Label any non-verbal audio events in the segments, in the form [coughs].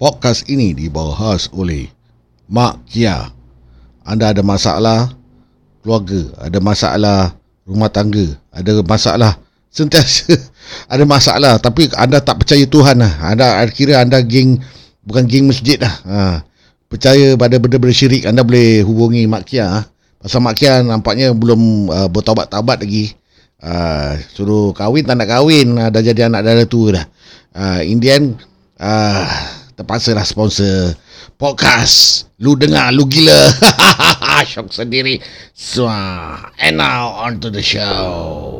Podcast ini dibahas oleh Mak Kia. Anda ada masalah keluarga, ada masalah rumah tangga, ada masalah [laughs] sentiasa ada masalah tapi anda tak percaya Tuhan lah. Anda kira anda geng bukan geng masjid lah. Ha. Percaya pada benda-benda syirik anda boleh hubungi Mak Kia. Ha. Pasal Mak Kia nampaknya belum uh, bertaubat-taubat lagi. Uh, suruh kahwin tak nak kahwin uh, dah jadi anak dara tua dah. Uh, Indian uh, terpaksa lah sponsor podcast. Lu dengar, lu gila. [laughs] Syok sendiri. So, and now on to the show.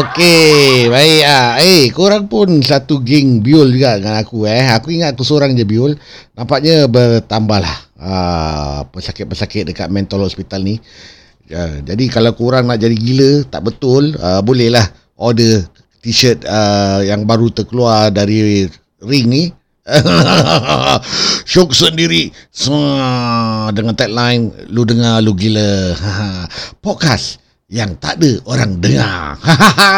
Okey, baik ah. Eh, korang pun satu geng biol juga dengan aku eh. Aku ingat aku seorang je biol. Nampaknya bertambah lah. Ah, pesakit-pesakit dekat mental hospital ni. Ya, jadi kalau korang nak jadi gila, tak betul, uh, bolehlah order t-shirt uh, yang baru terkeluar dari ring ni. [laughs] Syok sendiri dengan tagline Lu dengar lu gila [laughs] Podcast yang tak ada orang dengar.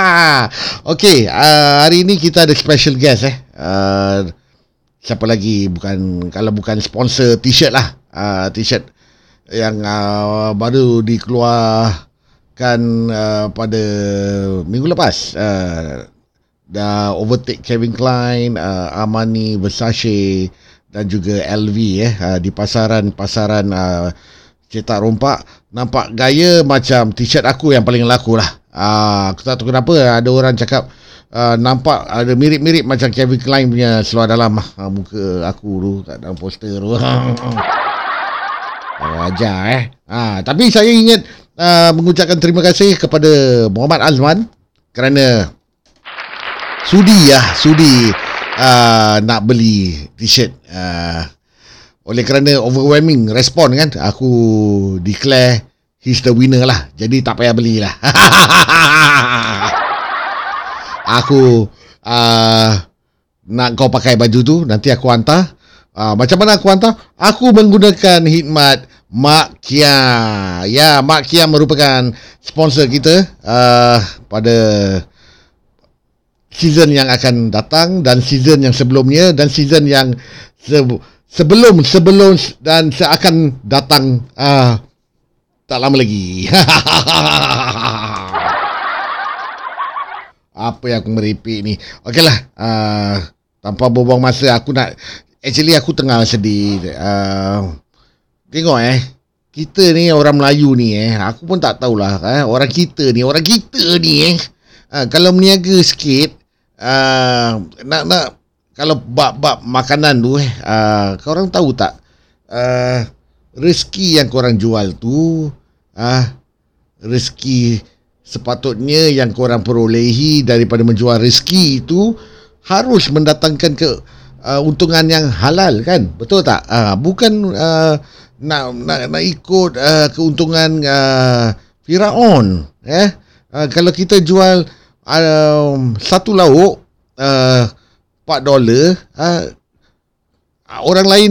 [laughs] Okey, uh, hari ini kita ada special guest eh. Uh, siapa lagi bukan kalau bukan sponsor t-shirt lah. Uh, t-shirt yang uh, baru dikeluarkan uh, pada minggu lepas. Uh, dah overtake Kevin Klein, uh, Armani, Versace dan juga LV eh uh, di pasaran-pasaran uh, cetak rompak nampak gaya macam t-shirt aku yang paling laku lah. Ah, aku tak tahu kenapa ada orang cakap uh, nampak ada mirip-mirip macam Kevin Klein punya seluar dalam ah, muka aku tu tak dalam poster tu. [laughs] Ajar eh. Ah, tapi saya ingat uh, mengucapkan terima kasih kepada Muhammad Azman kerana sudi ya, sudi uh, nak beli t-shirt uh, oleh kerana overwhelming respon kan aku declare he's the winner lah. Jadi tak payah belilah [laughs] aku uh, nak kau pakai baju tu nanti aku hantar. Uh, macam mana aku hantar? Aku menggunakan hikmat Mak Kia ya Mak Kia merupakan sponsor kita uh, pada season yang akan datang dan season yang sebelumnya dan season yang se- sebelum sebelum dan seakan datang uh, tak lama lagi. [laughs] Apa yang aku meripik ni? Okeylah, uh, tanpa buang masa aku nak actually aku tengah sedih. Uh, tengok eh. Kita ni orang Melayu ni eh, aku pun tak tahulah eh, orang kita ni, orang kita ni eh. Uh, kalau meniaga sikit uh, nak nak kalau bab-bab makanan tu eh uh, korang tahu tak? Uh, rezeki yang korang jual tu ah uh, rezeki sepatutnya yang korang perolehi daripada menjual rezeki itu harus mendatangkan ke uh, untungan yang halal kan? Betul tak? Uh, bukan uh, nak nak nak ikut uh, keuntungan uh, Firaun eh? Uh, kalau kita jual uh, satu lauk uh, 4 dolar uh, orang lain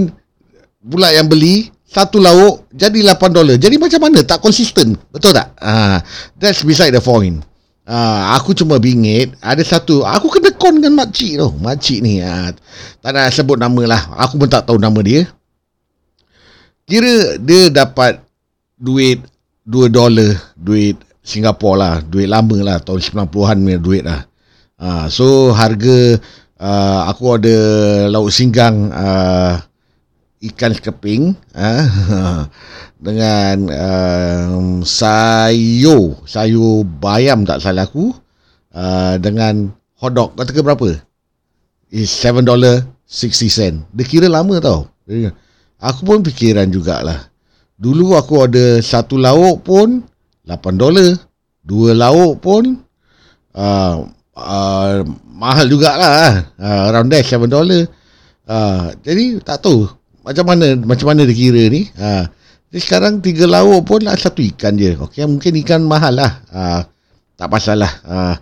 pula yang beli satu lauk jadi 8 dolar. Jadi macam mana? Tak konsisten. Betul tak? Uh, that's beside the point. Uh, aku cuma bingit. Ada satu aku kena kon dengan makcik tu makcik ni uh, tak nak sebut nama lah. Aku pun tak tahu nama dia. Kira dia dapat duit 2 dolar duit Singapura lah. Duit lama lah. Tahun 90-an punya duit lah. Uh, so harga uh, aku ada lauk singgang uh, ikan keping uh, [laughs] dengan uh, sayur sayur bayam tak salah aku uh, dengan hotdog. Kau teka berapa? Is $7.60. Dia kira lama tau. Aku pun fikiran jugalah. Dulu aku ada satu lauk pun $8. Dua lauk pun uh, uh, mahal jugalah. Uh, around there $7. Uh, jadi tak tahu macam mana macam mana dia kira ni. Uh, jadi sekarang tiga lauk pun lah satu ikan je. Okay, mungkin ikan mahal lah. Uh, tak pasal lah. Uh,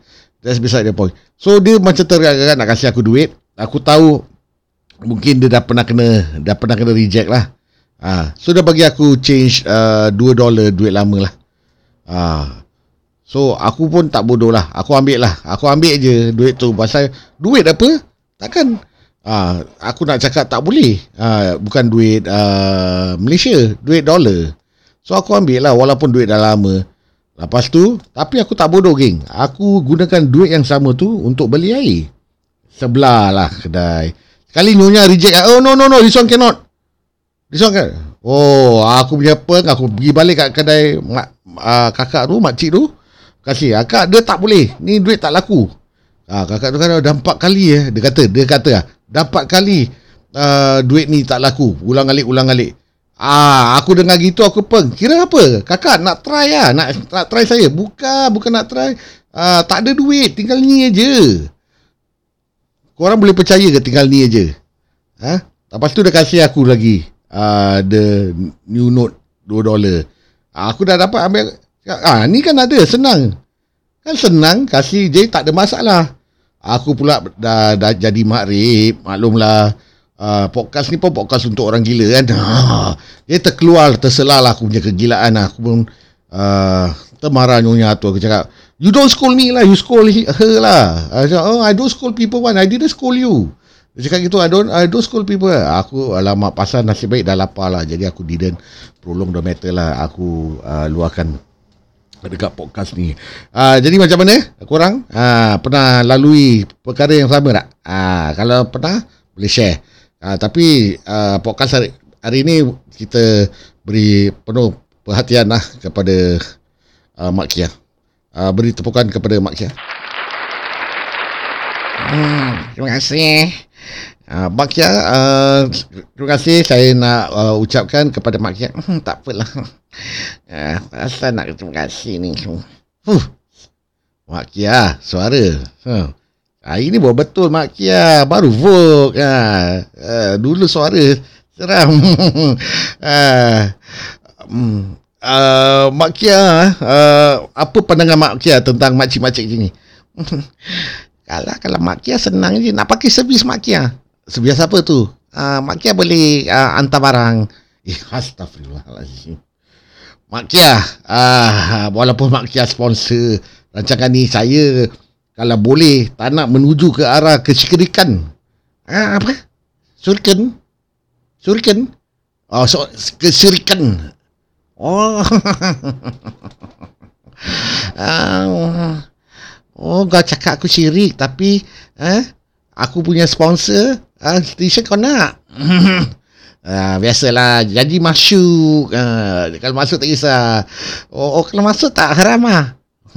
that's beside the point. So dia macam tergagak nak kasih aku duit. Aku tahu mungkin dia dah pernah kena dah pernah kena reject lah. Ah, so dia bagi aku change uh, 2 dolar duit lama lah. Ah. So aku pun tak bodoh lah. Aku ambil lah. Aku ambil je duit tu. Pasal duit apa? Takkan ah, aku nak cakap tak boleh. Ah, bukan duit uh, Malaysia. Duit dolar. So aku ambil lah walaupun duit dah lama. Lepas tu, tapi aku tak bodoh geng. Aku gunakan duit yang sama tu untuk beli air. Sebelah lah kedai. Sekali nyonya reject. Oh no no no, this one cannot. Risau kan? Oh, aku punya peng, aku pergi balik kat kedai mak, uh, kakak tu, makcik tu. Kasih, akak dia tak boleh. Ni duit tak laku. Ah, kakak tu kan dah empat kali eh. Dia kata, dia kata ah, dah empat kali uh, duit ni tak laku. Ulang alik, ulang alik. Ah, aku dengar gitu aku peng. Kira apa? Kakak nak try lah. Nak, nak try saya. Bukan, bukan nak try. Ah, tak ada duit. Tinggal ni aja. Korang boleh percaya ke tinggal ni aja? Ha? Lepas tu dia kasih aku lagi uh, the new note 2 dolar. Uh, aku dah dapat ambil ah uh, ni kan ada senang. Kan senang kasih je tak ada masalah. Aku pula dah, dah jadi makrib, maklumlah. Uh, podcast ni pun podcast untuk orang gila kan. Uh, [laughs] dia terkeluar, terselah lah aku punya kegilaan lah. Aku pun uh, termarah nyonya tu. Aku cakap, you don't scold me lah, you scold her lah. I cakap, oh, I don't scold people one, I didn't scold you. Dia cakap gitu I don't I don't school people Aku alamak pasal nasib baik dah lapar lah Jadi aku didn't prolong the matter lah Aku uh, luahkan dekat podcast ni. Uh, Jadi macam mana korang? Uh, Pernah lalui perkara yang sama tak? Uh, Kalau pernah boleh share. Uh, Tapi uh, podcast hari, hari ni Kita beri penuh perhatian lah Kepada uh, Mak Kia. Uh, Beri tepukan kepada Mak Kia. Hmm, terima kasih. Uh, Mak Kia, uh, terima kasih saya nak uh, ucapkan kepada Mak Kia. Hmm, tak apalah. Uh, [laughs] asal nak terima kasih ni. Huh. Mak Kia, suara. Huh. Hari ni buat betul Mak Kia. Baru vote. Uh, uh, dulu suara seram. uh, um, uh, Mak Kia, uh, apa pandangan Mak Kia tentang makcik-makcik ni? [laughs] kalau, kalau Mak Kia senang je. Nak pakai servis Mak Kia. Sebiasa apa tu? Uh, Mak Kia boleh uh, hantar barang. [laughs] Eh, astagfirullahaladzim. Mak Kia, uh, walaupun Mak Kia sponsor rancangan ni, saya kalau boleh tak nak menuju ke arah kesyirikan. Uh, apa? Surikan? Surikan? Oh, so, kesyirikan. Oh. uh, [laughs] oh, kau cakap aku syirik tapi eh, aku punya sponsor Ah, t-shirt kau nak? [laughs] ah, biasalah. Jadi masuk. Ah, kalau masuk tak kisah. Oh, oh kalau masuk tak haram ah. [laughs]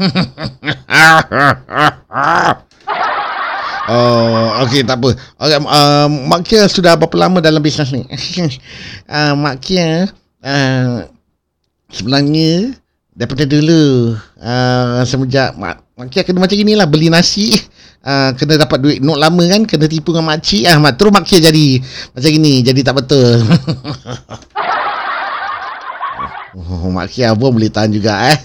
oh, okey tak apa. Okay, uh, Mak Kia sudah berapa lama dalam bisnes ni? uh, [laughs] Mak Kia uh, sebenarnya daripada dulu uh, semenjak Mak, Mak Kia kena macam inilah beli nasi Uh, kena dapat duit. Not lama kan kena tipu dengan makcik ah mak terus makcik jadi macam gini jadi tak betul. [laughs] Oh, makcik pun boleh tahan juga eh?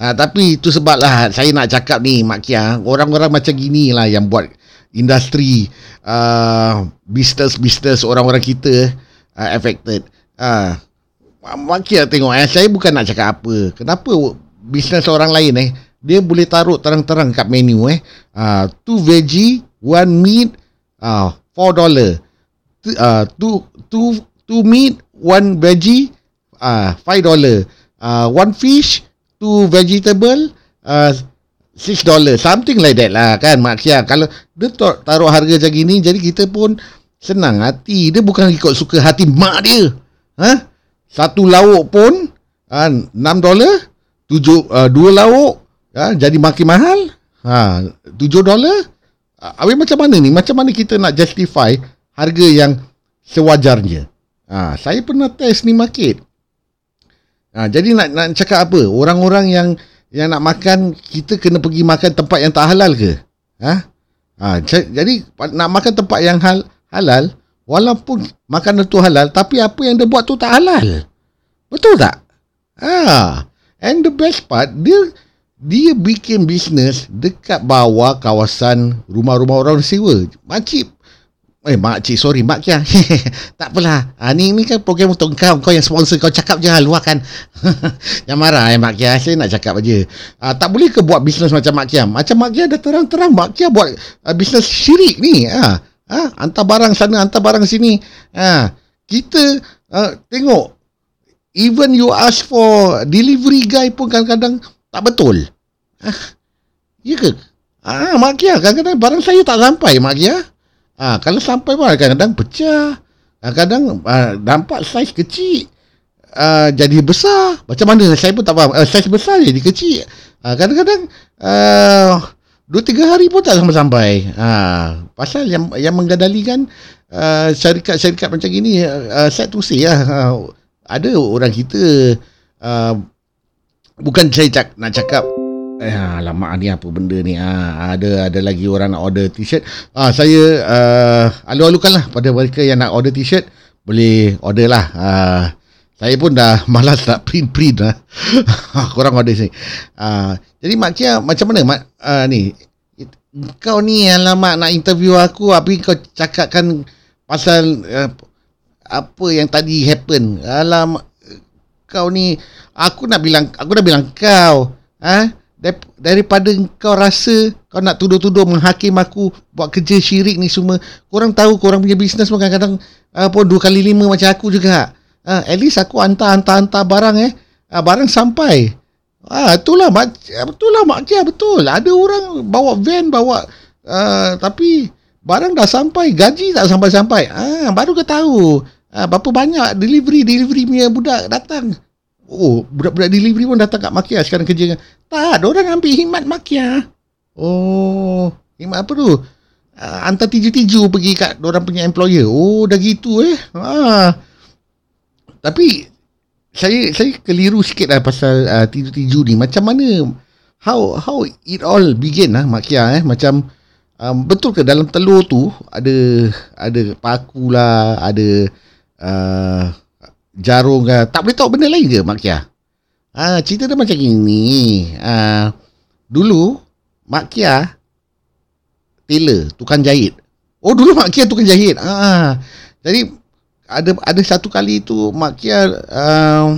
Uh, [laughs] tapi itu sebablah saya nak cakap ni makcik orang-orang macam gini lah yang buat industri uh, business-business orang-orang kita uh, affected. Uh, makcik tengok eh? Saya bukan nak cakap apa. Kenapa bisnes orang lain eh dia boleh taruh terang-terang kat menu eh. Uh, two veggie, one meat, uh, four dollar. Uh, two, two, two meat, one veggie, uh, five dollar. Uh, one fish, two vegetable, uh, six dollar. Something like that lah kan Mak Kia. Kalau dia taruh harga macam gini, jadi kita pun senang hati. Dia bukan ikut suka hati mak dia. Ha? Satu lauk pun, uh, enam dollar. Tujuh, uh, dua lauk, ha, jadi makin mahal. Ha, 7 dolar. Habis macam mana ni? Macam mana kita nak justify harga yang sewajarnya? Ha, saya pernah test ni market. Ha, jadi nak nak cakap apa? Orang-orang yang yang nak makan kita kena pergi makan tempat yang tak halal ke? Ha? Ha, jadi nak makan tempat yang hal, halal walaupun makanan tu halal tapi apa yang dia buat tu tak halal. Betul tak? Ha. And the best part dia dia bikin bisnes dekat bawah kawasan rumah-rumah orang sewa. Makcik Eh makcik sorry mak Kia [laughs] Tak apalah. Ha, ni, ni kan program untuk kau. Kau yang sponsor kau cakap je luahkan. [laughs] Jangan marah eh mak Kia Saya nak cakap aja. ha, Tak boleh ke buat bisnes macam mak Kia Macam mak Kia dah terang-terang Mak Kia buat uh, bisnes syirik ni. Ha, ha, Hantar barang sana Hantar barang sini. Ha, Kita uh, Tengok Even you ask for Delivery guy pun kadang-kadang Tak betul ha, Ya ke Ah, Mak Kia kadang-kadang barang saya tak sampai Mak Kia Ha, kalau sampai pun kadang-kadang pecah. Kadang-kadang uh, nampak saiz kecil uh, jadi besar. Macam mana saya pun tak faham. Uh, saiz besar jadi kecil. Uh, kadang-kadang dua tiga hari pun tak sampai-sampai. Uh, pasal yang yang menggadalikan uh, syarikat-syarikat macam ini uh, saya tu say lah. Uh, ada orang kita uh, bukan saya cak, nak cakap Eh, lama ni apa benda ni? Ha, ada ada lagi orang nak order t-shirt. Ah, saya uh, alu-alukan lah pada mereka yang nak order t-shirt. Boleh order lah. Uh, saya pun dah [laughs] malas nak print-print lah. [laughs] Korang order sini. Uh, jadi Mak Kia macam mana Mak, uh, ni? Kau ni alamak nak interview aku tapi kau cakapkan pasal uh, apa yang tadi happen. Alamak kau ni aku nak bilang aku dah bilang kau. Ha? daripada kau rasa kau nak tuduh-tuduh menghakim aku buat kerja syirik ni semua korang tahu korang punya bisnes pun kadang-kadang pun dua kali lima macam aku juga uh, at least aku hantar-hantar-hantar barang eh. Uh, barang sampai. Ah uh, itulah mak betul lah mak Kia betul. Ada orang bawa van bawa uh, tapi barang dah sampai gaji tak sampai-sampai. Ah uh, baru ke tahu. Uh, berapa banyak delivery delivery punya budak datang Oh, budak-budak delivery pun datang kat Makia sekarang kerja. Tak, orang ambil himat Makia. Oh, himat apa tu? Uh, hantar tiju-tiju pergi kat orang punya employer. Oh, dah gitu eh. Ha. Tapi saya saya keliru sikit lah pasal uh, tiju-tiju ni. Macam mana how how it all begin lah Makia eh macam um, betul ke dalam telur tu ada ada paku lah, ada uh, jarum ke? Tak boleh tahu benda lain ke Mak Kia? Ha, cerita dia macam ini ha, dulu Mak Kia tailor tukang jahit. Oh dulu Mak Kia tukang jahit. Ha, jadi ada ada satu kali tu Mak Kia uh,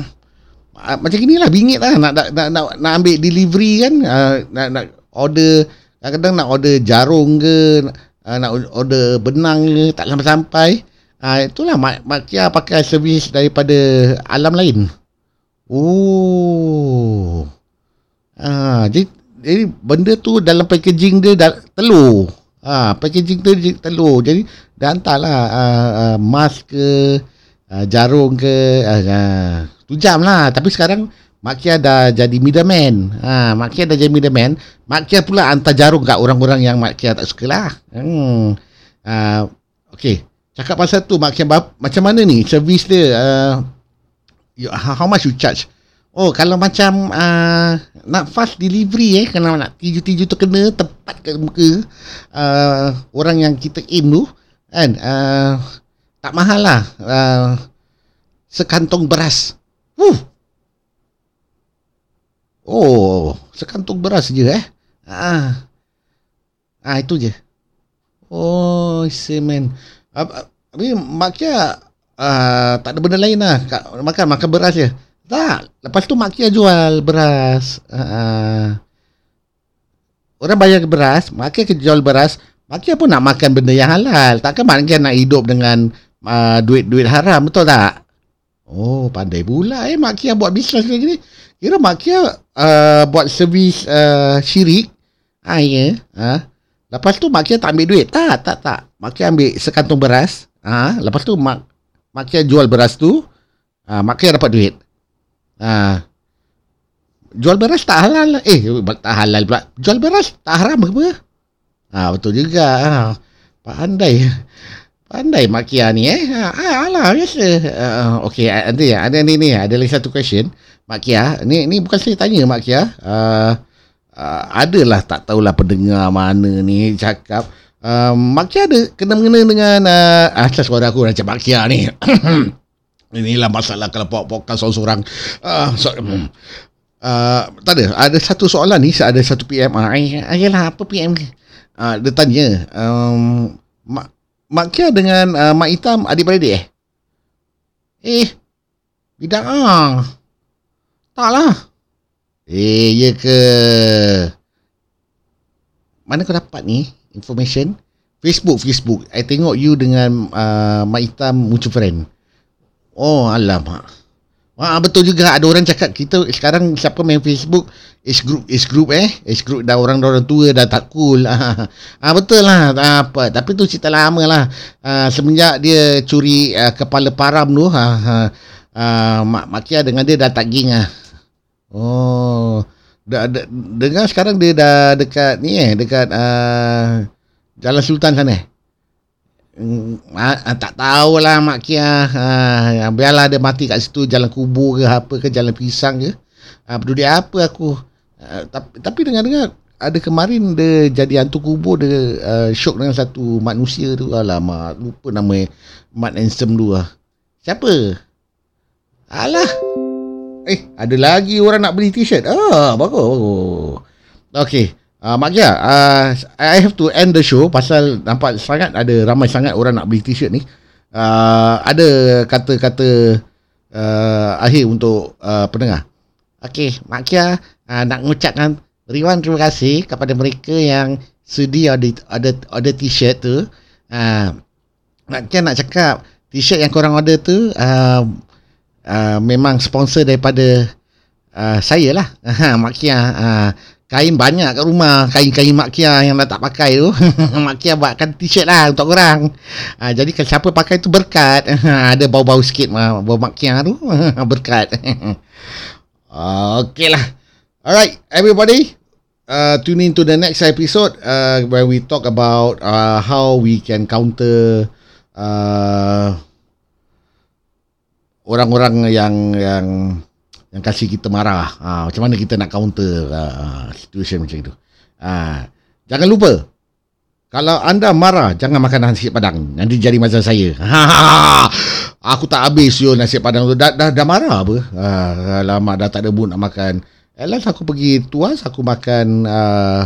macam inilah bingit lah. Nak, nak, nak, nak, nak ambil delivery kan? Uh, nak, nak order kadang-kadang nak order jarum ke uh, nak order benang ke tak sampai-sampai Ah itulah Mak, Mak Kia pakai servis daripada alam lain. Oh. Ah jadi, jadi benda tu dalam packaging dia dah telur. Ah packaging tu telur. Jadi dah hantarlah ah, ah, mask ke ah, jarum ke ah, ah, tu jam lah tapi sekarang Mak Kia dah jadi middleman. Ha, Mak Kia dah jadi middleman. Mak Kia pula hantar jarum kat orang-orang yang Mak Kia tak suka lah. Hmm. Uh, okay. Cakap pasal tu mak bab, macam mana ni servis dia uh, you, how much you charge? Oh kalau macam uh, nak fast delivery eh kalau nak tiju-tiju tu kena tepat ke muka uh, orang yang kita aim tu kan uh, tak mahal lah uh, sekantong beras. Wuh. Oh, sekantong beras je eh. Ah. Ah itu je. Oh, semen. Tapi Mak Kia uh, tak ada benda lain lah. Makan, makan beras je. Tak. Lepas tu Mak Kia jual beras. Uh, orang bayar beras. Mak Kia jual beras. Mak Kia pun nak makan benda yang halal. Takkan Mak Kia nak hidup dengan uh, duit-duit haram. Betul tak? Oh, pandai pula eh Mak Kia buat bisnes macam ni. Kira Mak Kia uh, buat servis uh, syirik. Ah, ya. Uh. Lepas tu Mak Kia tak ambil duit. Tak, tak, tak. Mak Kia ambil sekantong beras. Ha, lepas tu Mak Mak Kia jual beras tu. Ha, Mak Kia dapat duit. Ha. jual beras tak halal. Eh, tak halal pula. Jual beras tak haram apa? Ha, betul juga. Ha. Pandai. Pandai Mak Kia ni eh. Ha, ha alah, biasa. Uh, okay, ada, ada ni ni. Ada lagi satu question. Mak Kia. Ni, ni bukan saya tanya Mak Kia. Uh, uh, adalah tak tahulah pendengar mana ni cakap. Uh, Mak Kia ada kena-mengena dengan... Uh, asal suara aku macam Mak Kia ni. [coughs] Inilah masalah kalau podcast seorang-seorang. Uh, so, um, uh, tak ada. Ada satu soalan ni. Ada satu PM. Uh, ayalah, apa PM ni? Uh, dia tanya. Um, Mak, Mak Kia dengan uh, Mak Hitam adik-beradik eh? Eh, tidak ah. Taklah. Eh, ya ke? Mana kau dapat ni information? Facebook, Facebook. I tengok you dengan uh, Mak Hitam mutual friend. Oh alamak. Wah betul juga ada orang cakap kita sekarang siapa main Facebook age group age group eh age group dah orang orang tua dah tak cool. [laughs] ah betul lah apa tapi tu cerita lama lah. Ah, semenjak dia curi uh, kepala param tu ha uh, uh, mak makia dengan dia dah tak ging ah. Oh. Dah, dah, dengar sekarang dia dah dekat ni eh dekat uh, Jalan Sultan sana eh. Hmm, ah, tak tahulah Mak Kia. Ah, biarlah dia mati kat situ jalan kubur ke apa ke jalan pisang ke. Ah, peduli apa aku. Ah, tapi, tapi dengar-dengar ada kemarin dia jadi hantu kubur dia uh, syok dengan satu manusia tu. Alamak, lupa nama Mat Ansem tu lah. Siapa? Alah. Eh, ada lagi orang nak beli t-shirt. Ah, bagus. bagus. Okay. Uh, Mak Gia, uh, I have to end the show pasal nampak sangat ada ramai sangat orang nak beli t-shirt ni. Uh, ada kata-kata uh, akhir untuk uh, pendengar. Okey, Mak Gia uh, nak mengucapkan ribuan terima kasih kepada mereka yang sudi ada ada ada t-shirt tu. Uh, Mak Gia nak cakap t-shirt yang korang order tu uh, uh, memang sponsor daripada uh, saya lah. [laughs] Mak Gia uh, kain banyak kat rumah. Kain-kain Mak Kia yang dah tak pakai tu. [laughs] Mak Kia buatkan t-shirt lah untuk orang ha, jadi kalau siapa pakai tu berkat. [laughs] Ada bau-bau sikit bau Mak Kia tu. Berkat. Ok lah. Alright everybody. Uh, tune in to the next episode uh, where we talk about uh, how we can counter uh, orang-orang yang yang yang kasih kita marah. Ha, macam mana kita nak counter ha, situation macam itu. Ha, jangan lupa, kalau anda marah, jangan makan nasi padang. Nanti jadi macam saya. Ha, [laughs] aku tak habis yo nasi padang tu. Dah, dah, dah marah apa? Ha, lama dah tak ada mood nak makan. Alas aku pergi tuas, aku makan uh,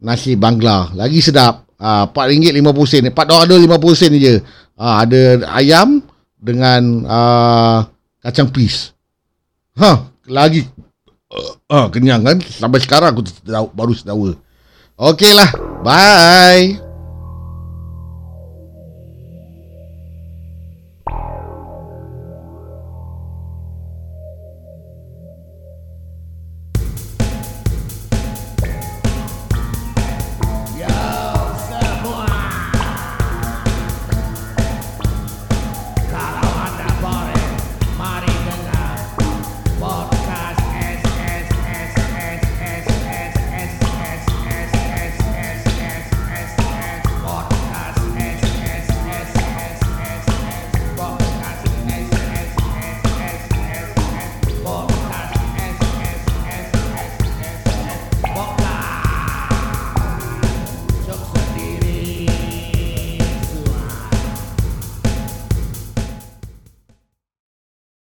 nasi bangla. Lagi sedap. Uh, RM4.50 sen. RM4.50 sen je. Uh, ada ayam dengan uh, kacang pis. Ha, lagi uh, uh, kenyang kan? Sampai sekarang aku baru sedawa. Okeylah. Bye.